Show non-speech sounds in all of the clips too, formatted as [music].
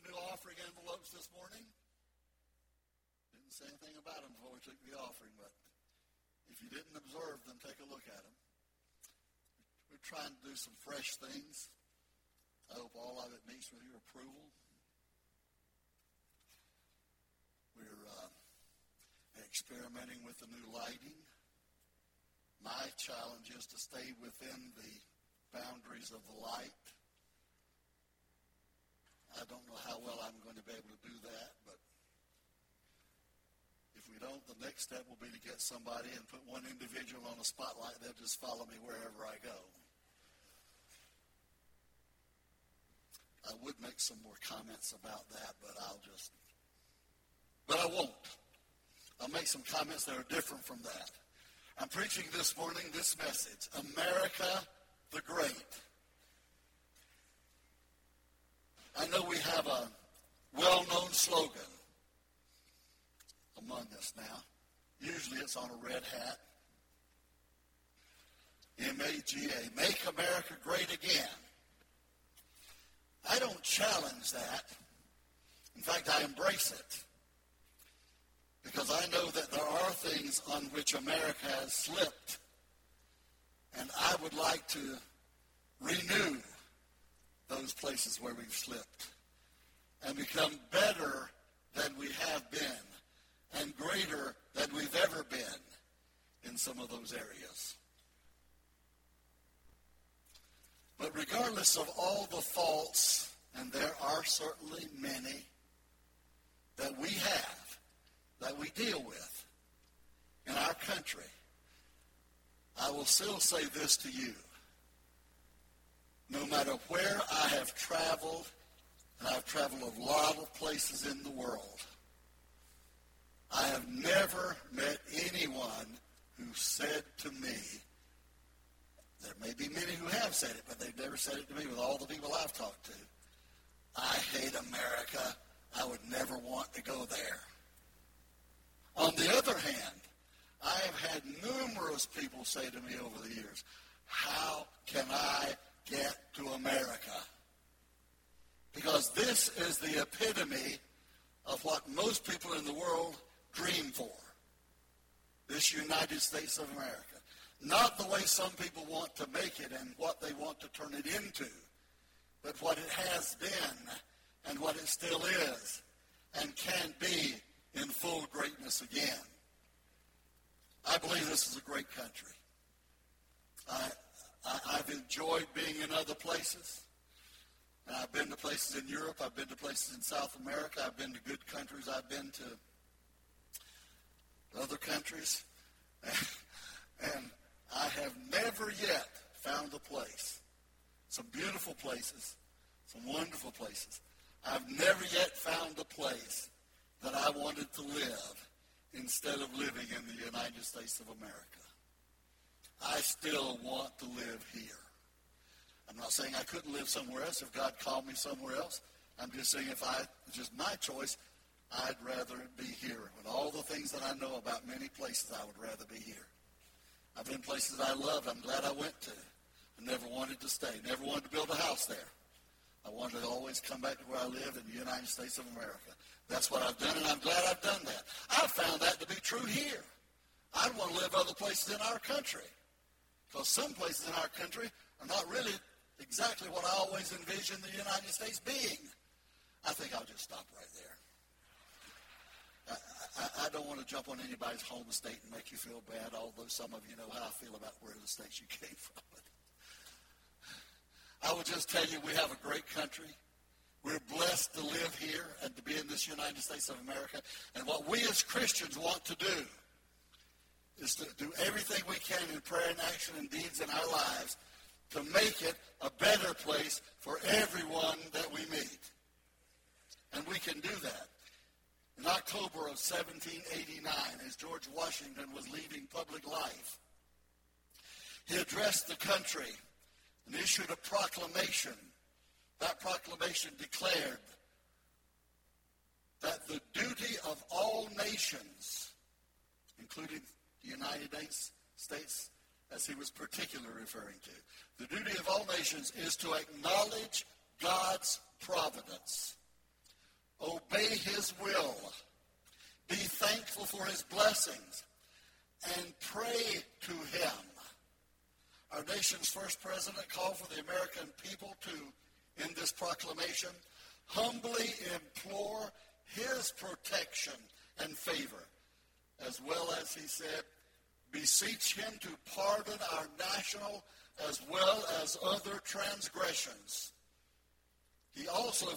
the new offering envelopes this morning? Didn't say anything about them before we took the offering, but if you didn't observe them, take a look at them. We're trying to do some fresh things. I hope all of it meets with your approval. We're uh, experimenting with the new lighting. My challenge is to stay within the boundaries of the light. I don't know how well I'm going to be able to do that, but if we don't, the next step will be to get somebody and put one individual on a spotlight. They'll just follow me wherever I go. I would make some more comments about that, but I'll just, but I won't. I'll make some comments that are different from that. I'm preaching this morning this message America the Great. I know we have a well known slogan among us now. Usually it's on a red hat. M A G A. Make America Great Again. I don't challenge that. In fact, I embrace it. Because I know that there are things on which America has slipped. And I would like to renew those places where we've slipped and become better than we have been and greater than we've ever been in some of those areas. But regardless of all the faults, and there are certainly many that we have, that we deal with in our country, I will still say this to you. No matter where I have traveled, and I've traveled a lot of places in the world, I have never met anyone who said to me, there may be many who have said it, but they've never said it to me with all the people I've talked to. I hate America. I would never want to go there. On the other hand, I have had numerous people say to me over the years, how can I get to America? Because this is the epitome of what most people in the world dream for. This United States of America. Not the way some people want to make it and what they want to turn it into, but what it has been and what it still is and can be in full greatness again. I believe this is a great country. I, I, have enjoyed being in other places. I've been to places in Europe. I've been to places in South America. I've been to good countries. I've been to other countries. [laughs] and I have never yet found a place, some beautiful places, some wonderful places. I've never yet found a place that I wanted to live instead of living in the United States of America. I still want to live here. I'm not saying I couldn't live somewhere else if God called me somewhere else. I'm just saying if I, it's just my choice, I'd rather be here. With all the things that I know about many places, I would rather be here. I've been places I loved. I'm glad I went to. I never wanted to stay. Never wanted to build a house there. I wanted to always come back to where I live in the United States of America. That's what I've done, and I'm glad I've done that. I've found that to be true here. I'd want to live other places in our country. Because some places in our country are not really exactly what I always envisioned the United States being. I think I'll just stop right there. I, I, don't want to jump on anybody's home state and make you feel bad, although some of you know how I feel about where the states you came [laughs] from. I will just tell you we have a great country. We're blessed to live here and to be in this United States of America. And what we as Christians want to do is to do everything we can in prayer and action and deeds in our lives to make it a better place for everyone that we meet. And we can do that. In October of 1789, as George Washington was leaving public life, he addressed the country and issued a proclamation. That proclamation declared that the duty of all nations, including the United States, as he was particularly referring to, the duty of all nations is to acknowledge God's providence. Obey his will, be thankful for his blessings, and pray to him. Our nation's first president called for the American people to, in this proclamation, humbly implore his protection and favor, as well as he said, beseech him to pardon our national as well as other transgressions. He also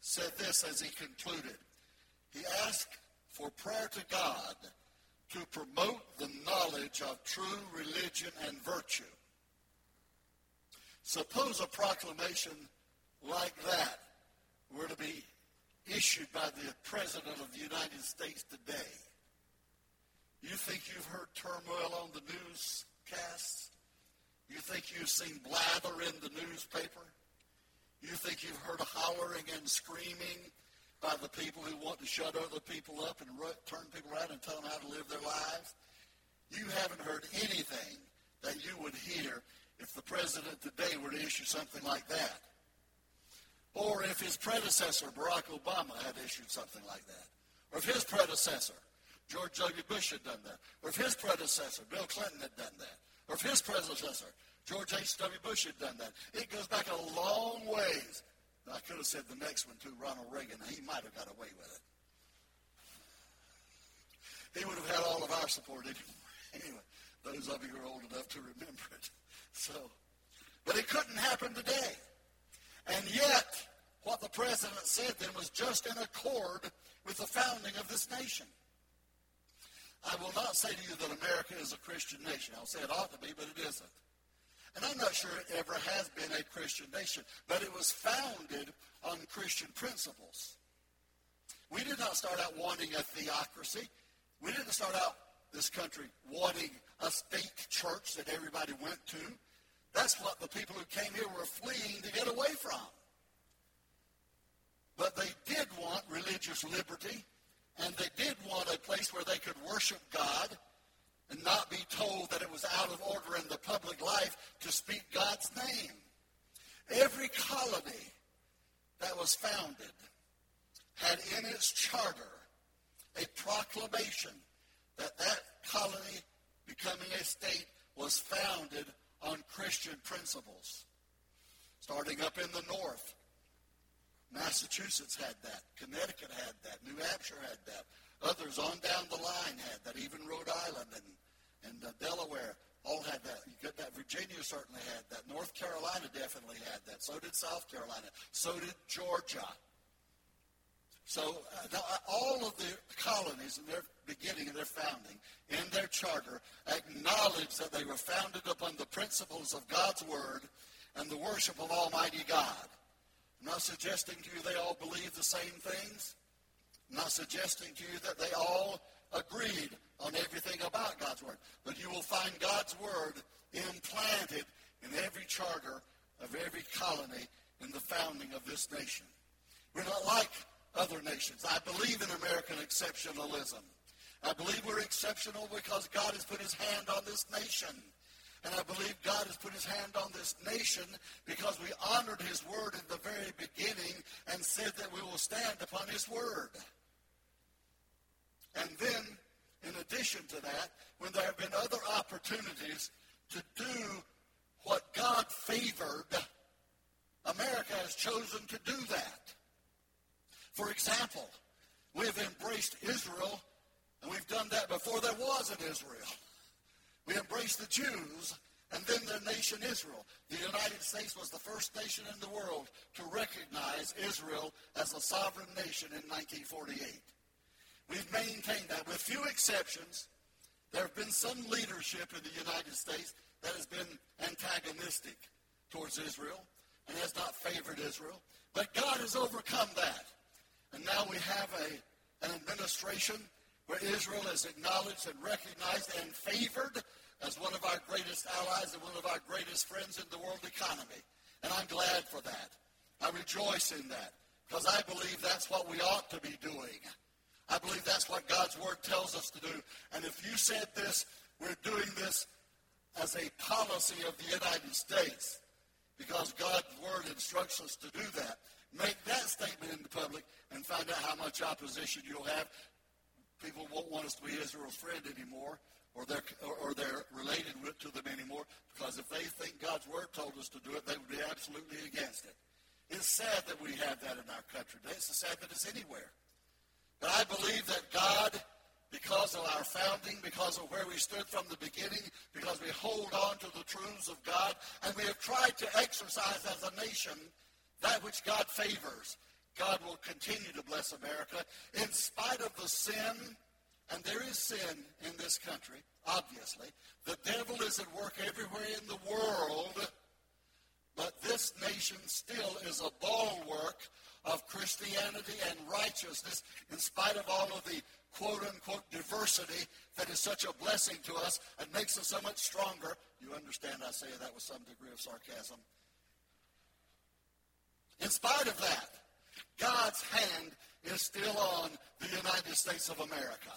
said this as he concluded. He asked for prayer to God to promote the knowledge of true religion and virtue. Suppose a proclamation like that were to be issued by the President of the United States today. You think you've heard turmoil on the newscasts? You think you've seen blather in the newspaper? You think you've heard hollering and screaming by the people who want to shut other people up and turn people around and tell them how to live their lives? You haven't heard anything that you would hear if the president today were to issue something like that. Or if his predecessor, Barack Obama, had issued something like that. Or if his predecessor, George W. Bush, had done that. Or if his predecessor, Bill Clinton, had done that. Or if his predecessor, George H.W. Bush, had done that. It goes back a long ways. I could have said the next one too, Ronald Reagan. He might have got away with it. He would have had all of our support anyway. [laughs] Anyway, those of you who are old enough to remember it. So, but it couldn't happen today. And yet, what the president said then was just in accord with the founding of this nation. I will not say to you that America is a Christian nation. I'll say it ought to be, but it isn't. And I'm not sure it ever has been a Christian nation, but it was founded on Christian principles. We did not start out wanting a theocracy. We didn't start out this country wanting a state church that everybody went to. That's what the people who came here were fleeing to get away from. But they did want religious liberty, and they did want a place where they could worship God and not be told that it was out of order in the public life to speak God's name. Every colony that was founded had in its charter a proclamation that that colony becoming a state was founded on Christian principles. Starting up in the north, Massachusetts had that. Connecticut had that. New Hampshire had that. Others on down the line had that. Even Rhode Island and, and uh, Delaware all had that. You get that. Virginia certainly had that. North Carolina definitely had that. So did South Carolina. So did Georgia. So uh, uh, all of the colonies in their beginning and their founding, in their charter, acknowledged that they were founded upon the principles of God's Word and the worship of Almighty God. I'm not suggesting to you they all believe the same things. I'm not suggesting to you that they all agreed on everything about God's Word. But you will find God's Word implanted in every charter of every colony in the founding of this nation. We're not like other nations. I believe in American exceptionalism. I believe we're exceptional because God has put his hand on this nation. And I believe God has put his hand on this nation because we honored his word in the very beginning and said that we will stand upon his word. And then, in addition to that, when there have been other opportunities to do what God favored, America has chosen to do that. For example, we have embraced Israel, and we've done that before there was an Israel. We embraced the Jews and then their nation Israel. The United States was the first nation in the world to recognize Israel as a sovereign nation in 1948. We've maintained that with few exceptions. There have been some leadership in the United States that has been antagonistic towards Israel and has not favored Israel. But God has overcome that. And now we have a, an administration where Israel is acknowledged and recognized and favored as one of our greatest allies and one of our greatest friends in the world economy. And I'm glad for that. I rejoice in that because I believe that's what we ought to be doing. I believe that's what God's Word tells us to do. And if you said this, we're doing this as a policy of the United States because God's Word instructs us to do that. Make that statement in the public and find out how much opposition you'll have. People won't want us to be Israel's friend anymore, or they're, or, they're related to them anymore, because if they think God's word told us to do it, they would be absolutely against it. It's sad that we have that in our country. It's sad that it's anywhere. But I believe that God, because of our founding, because of where we stood from the beginning, because we hold on to the truths of God, and we have tried to exercise as a nation that which God favors. God will continue to bless America in spite of the sin, and there is sin in this country, obviously. The devil is at work everywhere in the world, but this nation still is a bulwark of Christianity and righteousness in spite of all of the quote unquote diversity that is such a blessing to us and makes us so much stronger. You understand I say that with some degree of sarcasm. In spite of that, God's hand is still on the United States of America.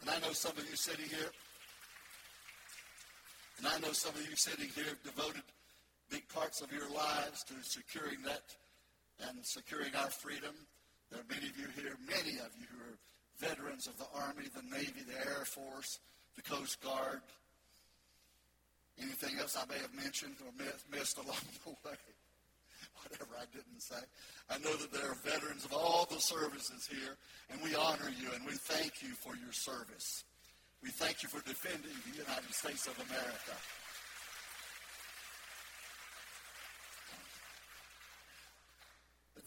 And I know some of you sitting here, and I know some of you sitting here have devoted big parts of your lives to securing that and securing our freedom. There are many of you here, many of you who are veterans of the Army, the Navy, the Air Force, the Coast Guard, anything else I may have mentioned or missed along the [laughs] way. Whatever I didn't say. I know that there are veterans of all the services here, and we honor you and we thank you for your service. We thank you for defending the United States of America.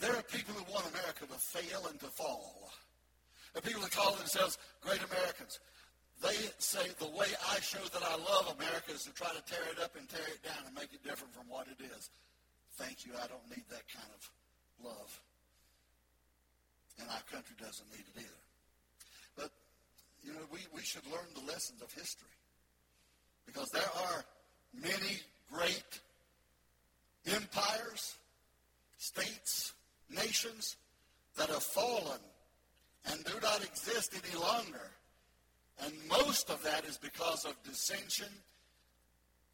There are people who want America to fail and to fall. There are people who call themselves great Americans. They say the way I show that I love America is to try to tear it up and tear it down and make it different from what it is. Thank you. I don't need that kind of love. And our country doesn't need it either. But, you know, we, we should learn the lessons of history. Because there are many great empires, states, nations that have fallen and do not exist any longer. And most of that is because of dissension,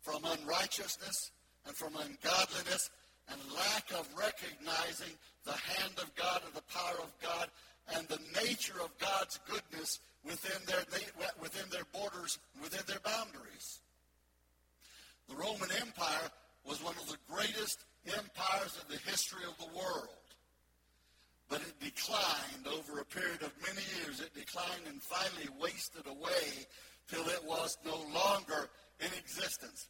from unrighteousness, and from ungodliness, and lack of recognizing the hand of God and the power of God and the nature of God's goodness within their, within their borders, within their boundaries. The Roman Empire was one of the greatest empires in the history of the world. But it declined over a period of many years. It declined and finally wasted away till it was no longer in existence.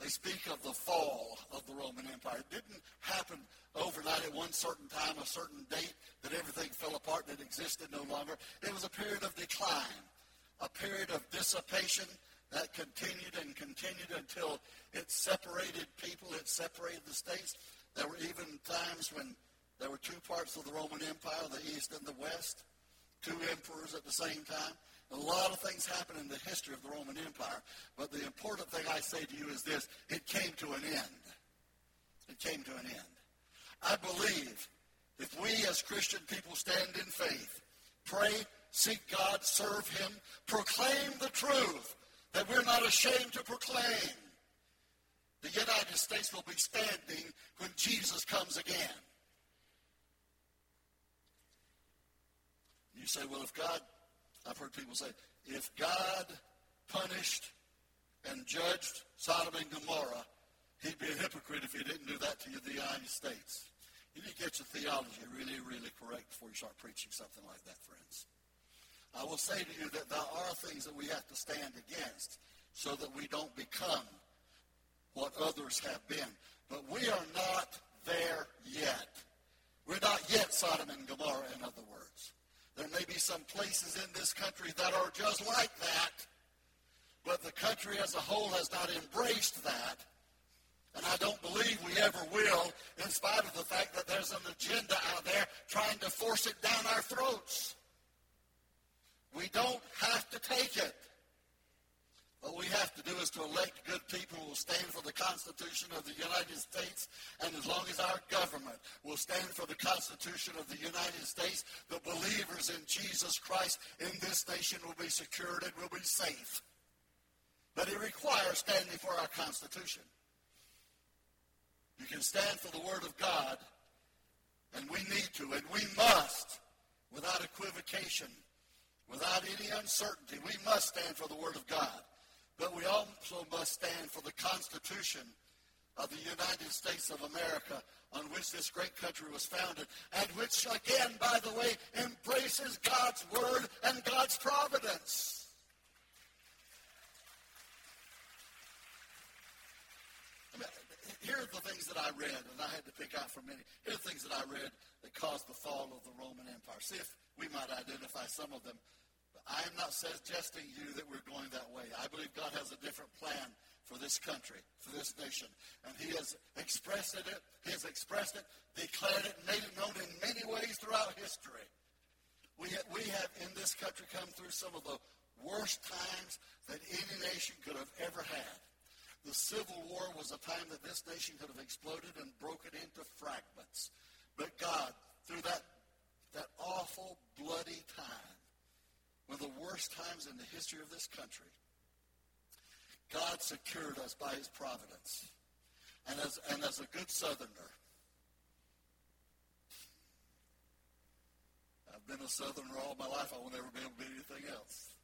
They speak of the fall of the Roman Empire. It didn't happen overnight at one certain time, a certain date, that everything fell apart and it existed no longer. It was a period of decline, a period of dissipation that continued and continued until it separated people, it separated the states. There were even times when there were two parts of the Roman Empire, the East and the West, two emperors at the same time. A lot of things happened in the history of the Roman Empire, but the important thing I say to you is this it came to an end. It came to an end. I believe if we as Christian people stand in faith, pray, seek God, serve Him, proclaim the truth that we're not ashamed to proclaim, the United States will be standing when Jesus comes again. You say, well, if God, I've heard people say, if God punished and judged Sodom and Gomorrah, he'd be a hypocrite if he didn't do that to you, the United States. You need to get your theology really, really correct before you start preaching something like that, friends. I will say to you that there are things that we have to stand against so that we don't become what others have been. But we are not there yet. We're not yet Sodom and Gomorrah, in other words. There may be some places in this country that are just like that, but the country as a whole has not embraced that. And I don't believe we ever will, in spite of the fact that there's an agenda out there trying to force it down our throats. We don't have to take it. What we have to do is to elect good people will stand for the Constitution of the United States. And as long as our government will stand for the Constitution of the United States, the believers in Jesus Christ in this nation will be secured and will be safe. But it requires standing for our Constitution. You can stand for the Word of God And we need to, and we must, without equivocation, without any uncertainty, we must stand for the Word of God. But we also must stand for the Constitution of the United States of America on which this great country was founded, and which, again, by the way, embraces God's Word and God's providence. here are the things that I read, and I had to pick out from many. Here are the things that I read that caused the fall of the Roman Empire. See if we might identify some of them. I am not suggesting to you that we're going that way. I believe God has a different plan for this country, for this nation. And he has expressed it, he has expressed it, declared it, made it known in many ways throughout history. We have, we have in this country come through some of the worst times that any nation could have ever had. The Civil War was a time that this nation could have exploded and broken into fragments. But God, through that, that awful, bloody time, one of the worst times in the history of this country, God secured us by his providence. And as, and as a good Southerner, I've been a Southerner all my life. I will never be able to be anything else.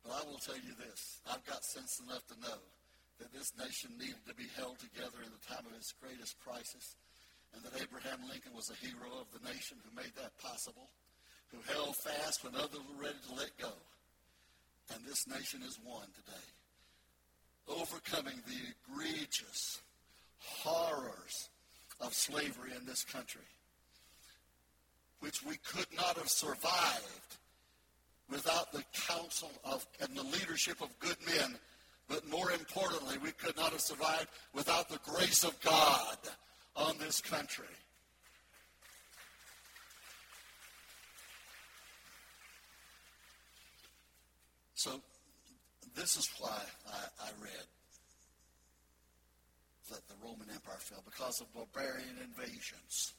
But I will tell you this. I've got sense enough to know that this nation needed to be held together in the time of its greatest crisis, and that Abraham Lincoln was a hero of the nation who made that possible, who held fast when others were ready to let go. And this nation is one today, overcoming the egregious horrors of slavery in this country, which we could not have survived without the counsel of and the leadership of good men but more importantly, we could not have survived without the grace of God on this country. So, this is why I, I read that the Roman Empire fell because of barbarian invasions,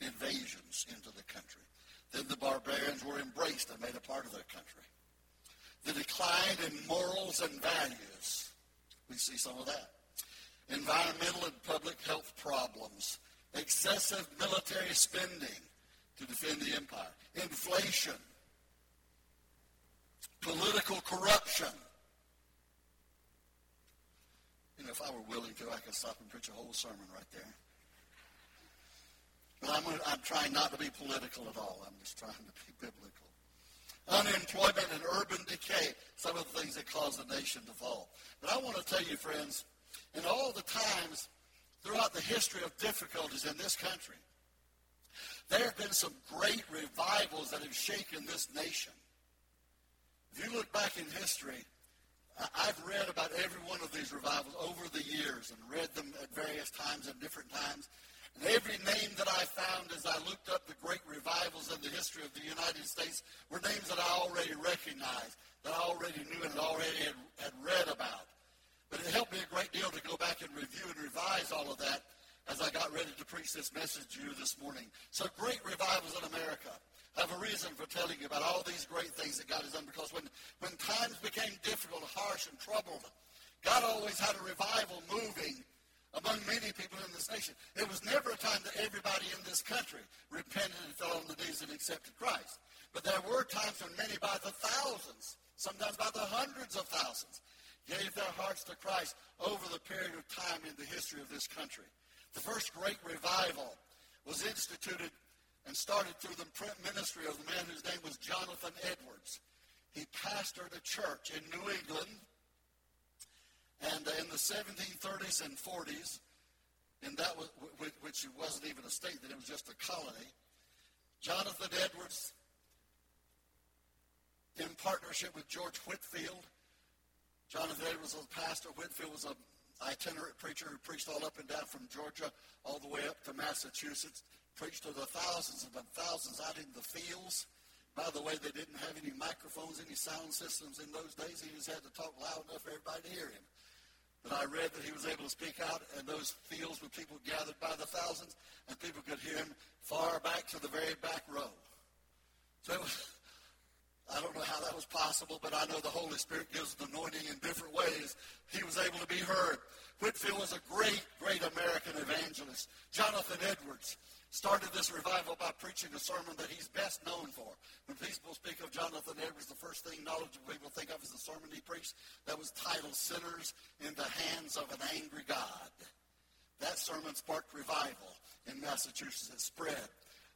invasions into the country. Then the barbarians were embraced and made a part of their country the decline in morals and values. We see some of that. Environmental and public health problems, excessive military spending to defend the empire, inflation, political corruption. You know, if I were willing to, I could stop and preach a whole sermon right there. But I'm, I'm trying not to be political at all. I'm just trying to be biblical unemployment and urban decay, some of the things that cause the nation to fall. But I want to tell you, friends, in all the times throughout the history of difficulties in this country, there have been some great revivals that have shaken this nation. If you look back in history, I've read about every one of these revivals over the years and read them at various times and different times. And every name that I found as I looked up the great revivals in the history of the United States were names that I already recognized, that I already knew and already had, had read about. But it helped me a great deal to go back and review and revise all of that as I got ready to preach this message to you this morning. So great revivals in America. I have a reason for telling you about all these great things that God has done because when, when times became difficult, harsh, and troubled, God always had a revival moving among many people in this nation. It was never a time that everybody in this country repented and fell on the knees and accepted Christ. But there were times when many by the thousands, sometimes by the hundreds of thousands, gave their hearts to Christ over the period of time in the history of this country. The first great revival was instituted and started through the ministry of the man whose name was Jonathan Edwards. He pastored a church in New England and in the 1730s and 40s, and that was, which wasn't even a state, that it was just a colony, Jonathan Edwards, in partnership with George Whitefield, Jonathan Edwards was a pastor. Whitefield was an itinerant preacher who preached all up and down from Georgia all the way up to Massachusetts. Preached to the thousands and thousands out in the fields. By the way, they didn't have any microphones, any sound systems in those days. He just had to talk loud enough for everybody to hear him. But I read that he was able to speak out in those fields with people gathered by the thousands, and people could hear him far back to the very back row. So [laughs] I don't know how that was possible, but I know the Holy Spirit gives an anointing in different ways. He was able to be heard. Whitefield was a great, great American evangelist. Jonathan Edwards started this revival by preaching a sermon that he's best known for. When people speak of Jonathan Edwards, the first thing knowledgeable people think of is the sermon he preached that was titled Sinners in the Hands of an Angry God. That sermon sparked revival in Massachusetts. It spread.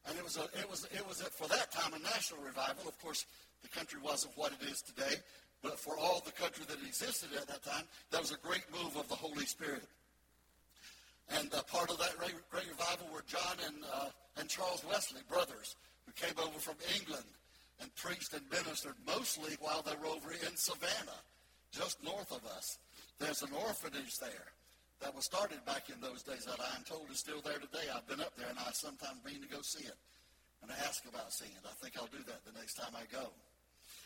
And it was, a, it, was, it was a, for that time a national revival. Of course, the country wasn't what it is today, but for all the country that existed at that time, that was a great move of the Holy Spirit. And uh, part of that great, great revival were John and, uh, and Charles Wesley, brothers, who came over from England and preached and ministered mostly while they were over in Savannah, just north of us. There's an orphanage there that was started back in those days that I'm told is still there today. I've been up there and I sometimes mean to go see it and ask about seeing it. I think I'll do that the next time I go.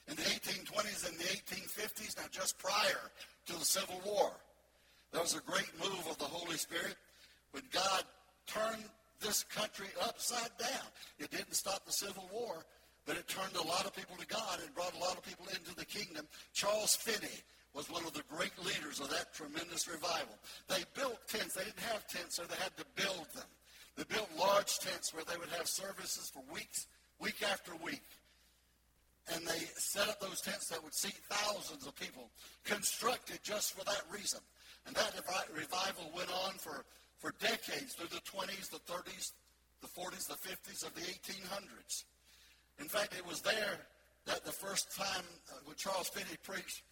In the 1820s and the 1850s, now just prior to the Civil War, there was a great move of the Holy Spirit when God turned this country upside down. It didn't stop the Civil War, but it turned a lot of people to God and brought a lot of people into the kingdom. Charles Finney was one of the great leaders of that tremendous revival. They built tents. They didn't have tents, so they had to build them. They built large tents where they would have services for weeks, week after week. And they set up those tents that would seat thousands of people, constructed just for that reason. And that revival went on for for decades through the 20s, the 30s, the 40s, the 50s of the 1800s. In fact, it was there that the first time uh, when Charles Finney preached,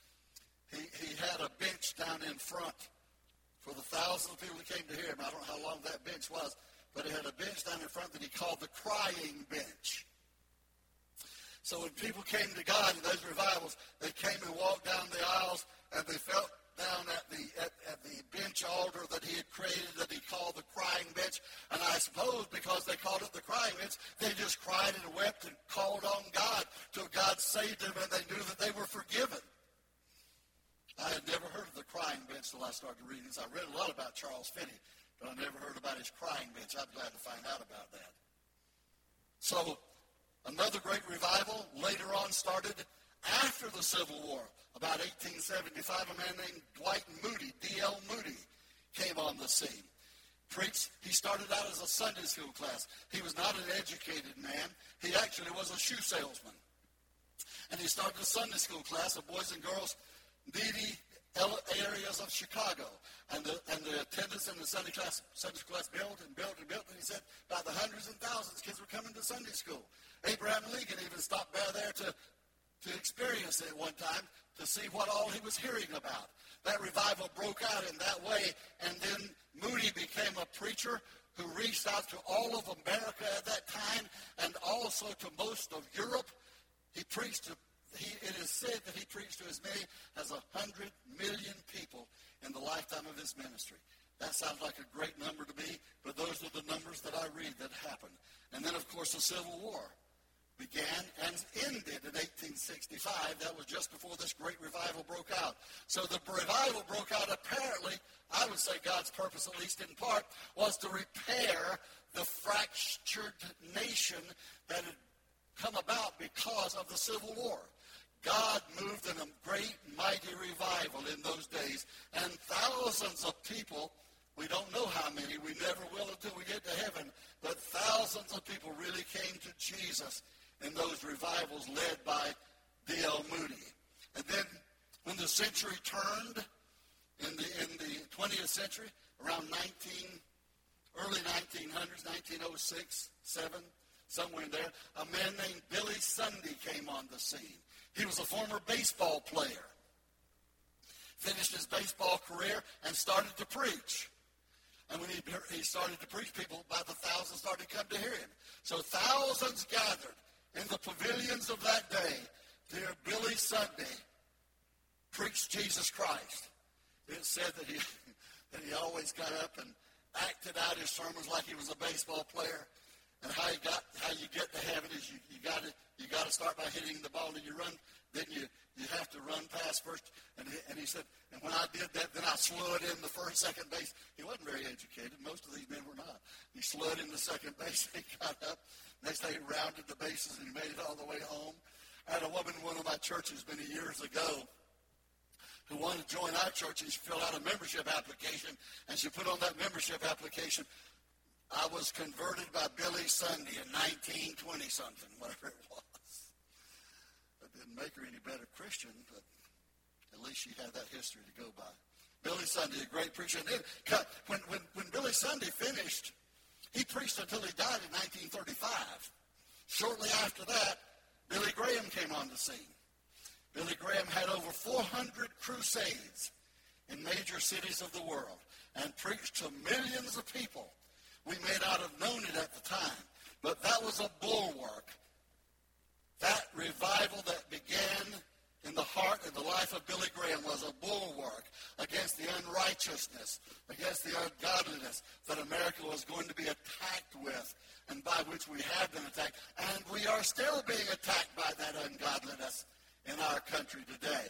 he, he had a bench down in front for the thousands of people who came to hear him. I don't know how long that bench was, but he had a bench down in front that he called the crying bench. So when people came to God in those revivals, they came and walked down the aisles and they felt down at the at, at the bench altar that he had created that he called the crying bench. And I suppose because they called it the crying bench, they just cried and wept and called on God till God saved them and they knew that they were forgiven. I had never heard of the crying bench till I started reading this. I read a lot about Charles Finney, but I never heard about his crying bench. I'm glad to find out about that. So another great revival later on started after the Civil War, about 1875, a man named Dwight Moody, D.L. Moody, came on the scene. Preached, he started out as a Sunday school class. He was not an educated man. He actually was a shoe salesman. And he started a Sunday school class of boys and girls needy areas of Chicago. And the, and the attendance in the Sunday class, Sunday school class built and built and built. And he said by the hundreds and thousands kids were coming to Sunday school. Abraham Lincoln even stopped by there to to experience it one time to see what all he was hearing about. That revival broke out in that way, and then Moody became a preacher who reached out to all of America at that time and also to most of Europe. He preached to, he, it is said that he preached to as many as a hundred million people in the lifetime of his ministry. That sounds like a great number to me, but those are the numbers that I read that happened. And then, of course, the Civil War began and ended in 1865. That was just before this great revival broke out. So the revival broke out apparently, I would say God's purpose, at least in part, was to repair the fractured nation that had come about because of the Civil War. God moved in a great, mighty revival in those days, and thousands of people, we don't know how many, we never will until we get to heaven, but thousands of people really came to Jesus in those revivals led by D.L. Moody. And then when the century turned in the, in the 20th century, around 19, early 1900s, 1906, 7, somewhere in there, a man named Billy Sunday came on the scene. He was a former baseball player. Finished his baseball career and started to preach. And when he, he started to preach, people by the thousands started to come to hear him. So thousands gathered in the pavilions of that day, dear Billy Sunday preached Jesus Christ. It said that he, [laughs] that he always got up and acted out his sermons like he was a baseball player. And how you got how you get to heaven is you, you got to you got to start by hitting the ball and you run. Then you you have to run past first. And he, and he said, and when I did that, then I slid in the first second base. He wasn't very educated. Most of these men were not. He slid in the second [laughs] base. He got up Next day, he rounded the bases and he made it all the way home. I had a woman in one of my churches many years ago who wanted to join our church and she filled out a membership application and she put on that membership application I was converted by Billy Sunday in 1920 something, [laughs] whatever it was. Didn't make her any better Christian, but at least she had that history to go by. Billy Sunday, a great preacher. And then, when, when, when Billy Sunday finished, he preached until he died in 1935. Shortly after that, Billy Graham came on the scene. Billy Graham had over 400 crusades in major cities of the world and preached to millions of people. We may not have known it at the time, but that was a bulwark. That revival that began in the heart and the life of Billy Graham was a bulwark against the unrighteousness, against the ungodliness that America was going to be attacked with, and by which we have been attacked. And we are still being attacked by that ungodliness in our country today.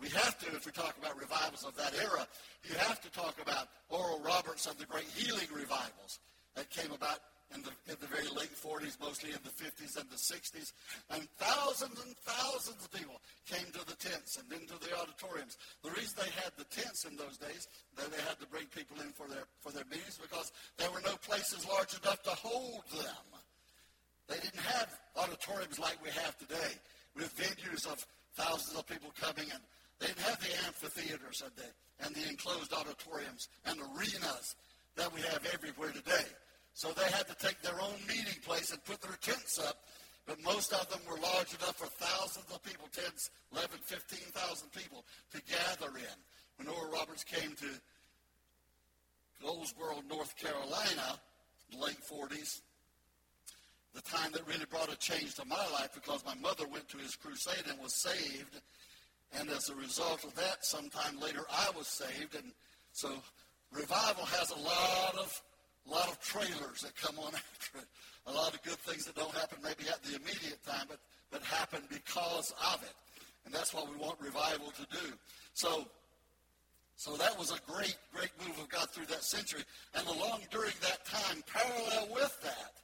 We have to, if we talk about revivals of that era, you have to talk about Oral Roberts of the great healing revivals that came about in the, in the very late 40s, mostly in the 50s and the 60s. And thousands and thousands of people came to the tents and into the auditoriums. The reason they had the tents in those days, that they had to bring people in for their, for their meetings, because there were no places large enough to hold them. They didn't have auditoriums like we have today, with venues of thousands of people coming and they didn't have the amphitheaters and the, and the enclosed auditoriums and arenas that we have everywhere today. So they had to take their own meeting place and put their tents up. But most of them were large enough for thousands of people, 10, 11, 15,000 people to gather in. When Oral Roberts came to Goldsboro, North Carolina, late 40s, the time that really brought a change to my life because my mother went to his crusade and was saved. And as a result of that, sometime later I was saved. And so revival has a lot of a lot of trailers that come on [laughs] after it. A lot of good things that don't happen maybe at the immediate time, but, but happen because of it. And that's what we want revival to do. So, so that was a great, great move of God through that century. And along during that time, parallel with that,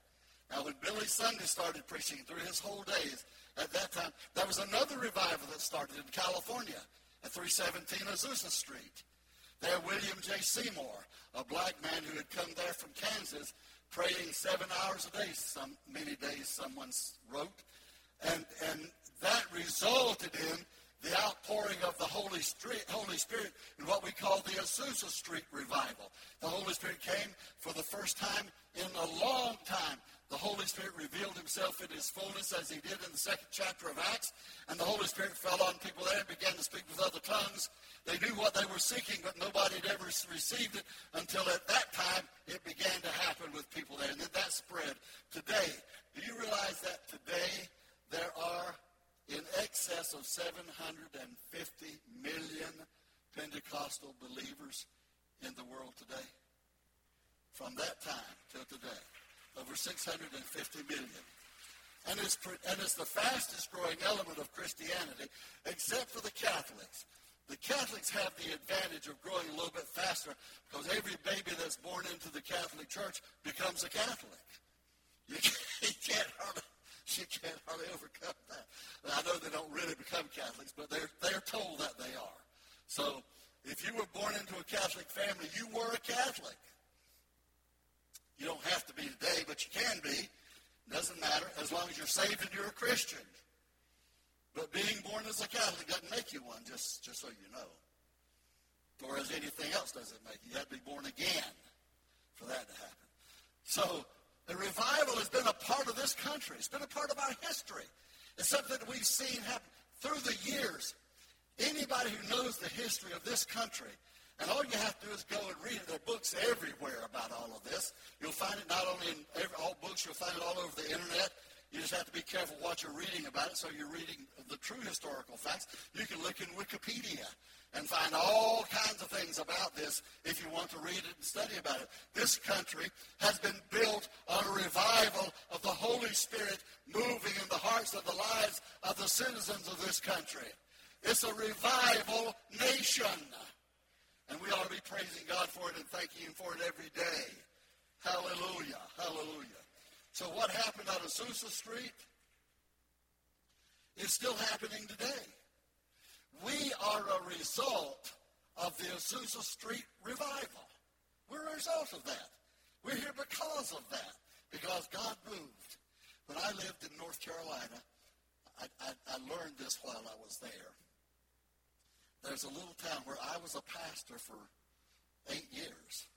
now when Billy Sunday started preaching through his whole days, at that time, there was another revival that started in California at 317 Azusa Street. There, William J. Seymour, a black man who had come there from Kansas, praying seven hours a day, some many days someone wrote. And, and that resulted in the outpouring of the Holy, Street, Holy Spirit in what we call the Azusa Street revival. The Holy Spirit came for the first time in a long time. The Holy Spirit revealed himself in his fullness as he did in the second chapter of Acts, and the Holy Spirit fell on people there and began to speak with other tongues. They knew what they were seeking, but nobody had ever received it until at that time it began to happen with people there. And then that spread. Today, do you realize that today there are in excess of 750 million Pentecostal believers in the world today? From that time till today, over 650 million. And it's, and it's the fastest growing element of Christianity, except for the Catholics. The Catholics have the advantage of growing a little bit faster because every baby that's born into the Catholic Church becomes a Catholic. You can't, [laughs] hardly, you can't hardly overcome that. I know they don't really become Catholics, but they're, they're told that they are. So if you were born into a Catholic family, you were a Catholic. You don't have to be today, but you can be. Doesn't matter as long as you're saved and you're a Christian. But being born as a Catholic doesn't make you one, just, just so you know. Or as anything else doesn't make you. You have to be born again for that to happen. So the revival has been a part of this country. It's been a part of our history. It's something that we've seen happen through the years. Anybody who knows the history of this country, and all you have to do is go and read it. There are books everywhere about all of this. You'll find it not only in every, all books, you'll find it all over the internet. You just have to be careful what you're reading about it so you're reading the true historical facts. You can look in Wikipedia and find all kinds of things about this if you want to read it and study about it. This country has been built on a revival of the Holy Spirit moving in the hearts of the lives of the citizens of this country. It's a revival nation. And we ought to be praising God for it and thanking Him for it every day. Hallelujah. Hallelujah. So what happened on Azusa Street is still happening today. We are a result of the Azusa Street revival. We're a result of that. We're here because of that, because God moved. When I lived in North Carolina, I, I, I learned this while I was there. There's a little town where I was a pastor for eight years.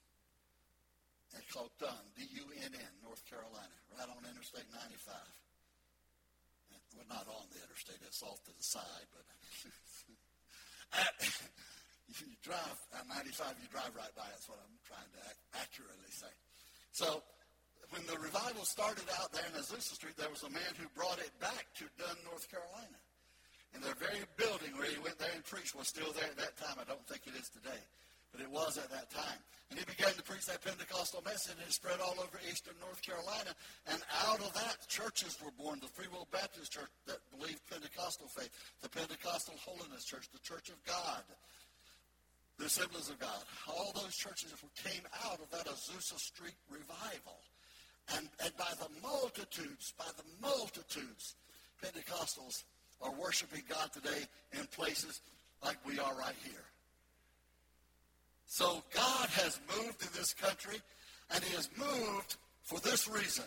It's called Dunn, D-U-N-N, North Carolina, right on Interstate 95. And We're not on the interstate, it's off to the side, but [laughs] you drive at 95, you drive right by. That's what I'm trying to accurately say. So when the revival started out there in Azusa Street, there was a man who brought it back to Dunn, North Carolina. And the very building where he went there and preached was still there at that time. I don't think it is today. But it was at that time. And he began to preach that Pentecostal message, and it spread all over eastern North Carolina. And out of that, churches were born. The Free Will Baptist Church that believed Pentecostal faith, the Pentecostal Holiness Church, the Church of God, the Assemblies of God. All those churches came out of that Azusa Street revival. And, and by the multitudes, by the multitudes, Pentecostals are worshiping God today in places like we are right here. So God has moved in this country, and he has moved for this reason,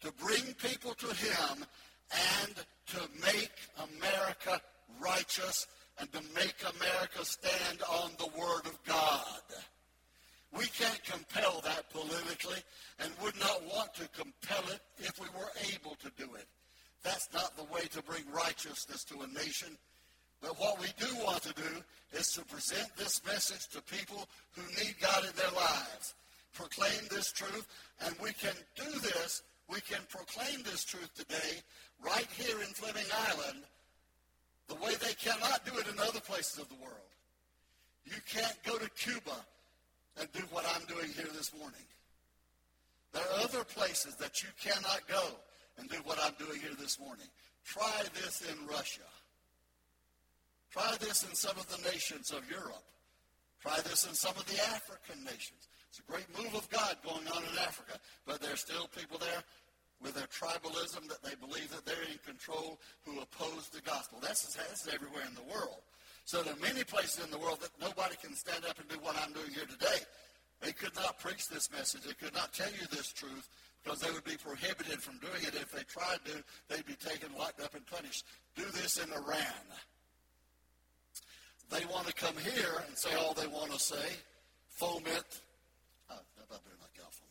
to bring people to him and to make America righteous and to make America stand on the Word of God. We can't compel that politically and would not want to compel it if we were able to do it. That's not the way to bring righteousness to a nation. But what we do want to do is to present this message to people who need God in their lives. Proclaim this truth, and we can do this. We can proclaim this truth today right here in Fleming Island the way they cannot do it in other places of the world. You can't go to Cuba and do what I'm doing here this morning. There are other places that you cannot go and do what I'm doing here this morning. Try this in Russia. Try this in some of the nations of Europe. Try this in some of the African nations. It's a great move of God going on in Africa, but there's still people there with their tribalism that they believe that they're in control who oppose the gospel. That's, that's everywhere in the world. So there are many places in the world that nobody can stand up and do what I'm doing here today. They could not preach this message. They could not tell you this truth because they would be prohibited from doing it. If they tried to, they'd be taken, locked up, and punished. Do this in Iran. They want to come here and say all they want to say, foment. Oh, I better not get off on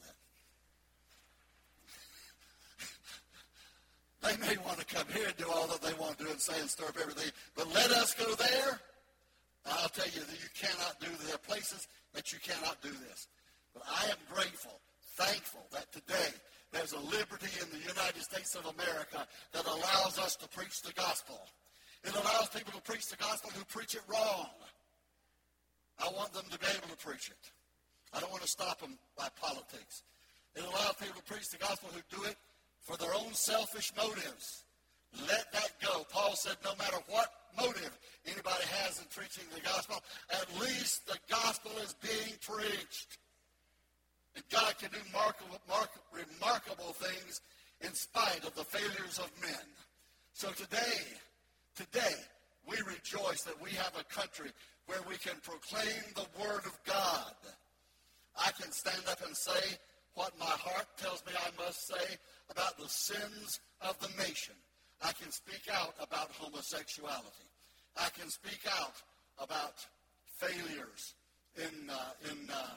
that. [laughs] they may want to come here and do all that they want to do and say and stir up everything, but let us go there. I'll tell you that you cannot do. There are places that you cannot do this. But I am grateful, thankful that today there's a liberty in the United States of America that allows us to preach the gospel. It allows people to preach the gospel who preach it wrong. I want them to be able to preach it. I don't want to stop them by politics. It allows people to preach the gospel who do it for their own selfish motives. Let that go. Paul said no matter what motive anybody has in preaching the gospel, at least the gospel is being preached. God can do remarkable things in spite of the failures of men. So today, Today, we rejoice that we have a country where we can proclaim the Word of God. I can stand up and say what my heart tells me I must say about the sins of the nation. I can speak out about homosexuality. I can speak out about failures in, uh, in, uh,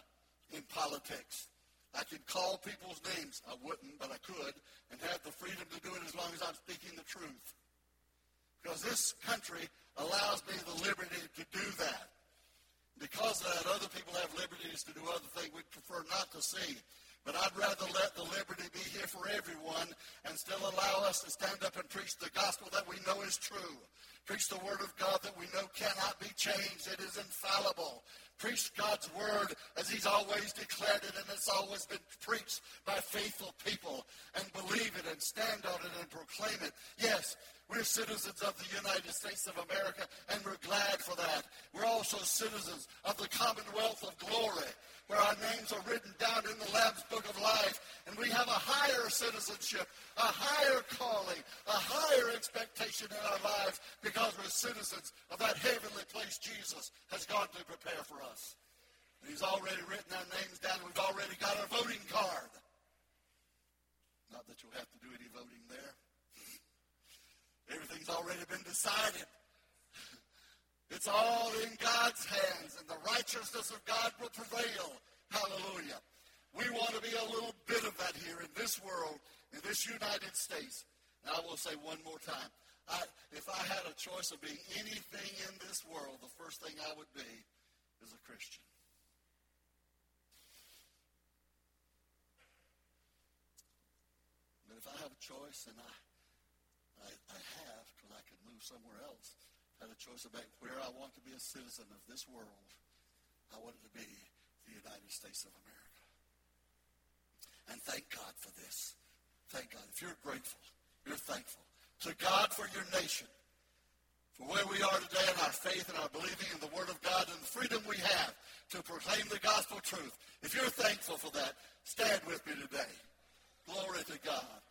in politics. I could call people's names. I wouldn't, but I could, and have the freedom to do it as long as I'm speaking the truth. Because this country allows me the liberty to do that. Because of that, other people have liberties to do other things we prefer not to see. But I'd rather let the liberty be here for everyone and still allow us to stand up and preach the gospel that we know is true. Preach the word of God that we know cannot be changed. It is infallible. Preach God's word as he's always declared it and it's always been preached by faithful people and believe it and stand on it and proclaim it. Yes, we're citizens of the United States of America, and we're glad for that. We're also citizens of the Commonwealth of Glory, where our names are written down in the Lamb's Book of Life, and we have a higher citizenship, a higher calling, a higher expectation in our lives because we're citizens of that heavenly place Jesus has gone to prepare for us. And he's already written our names down. We've already got our voting card. Not that you'll have to do any voting there. Everything's already been decided. It's all in God's hands, and the righteousness of God will prevail. Hallelujah. We want to be a little bit of that here in this world, in this United States. And I will say one more time. I, if I had a choice of being anything in this world, the first thing I would be is a Christian. But if I have a choice, and I, I, I have, because I could move somewhere else, had a choice about where I want to be a citizen of this world, I wanted to be the United States of America. And thank God for this. Thank God. If you're grateful, you're thankful to God for your nation, for where we are today in our faith and our believing in the Word of God and the freedom we have to proclaim the gospel truth. If you're thankful for that, stand with me today. Glory to God.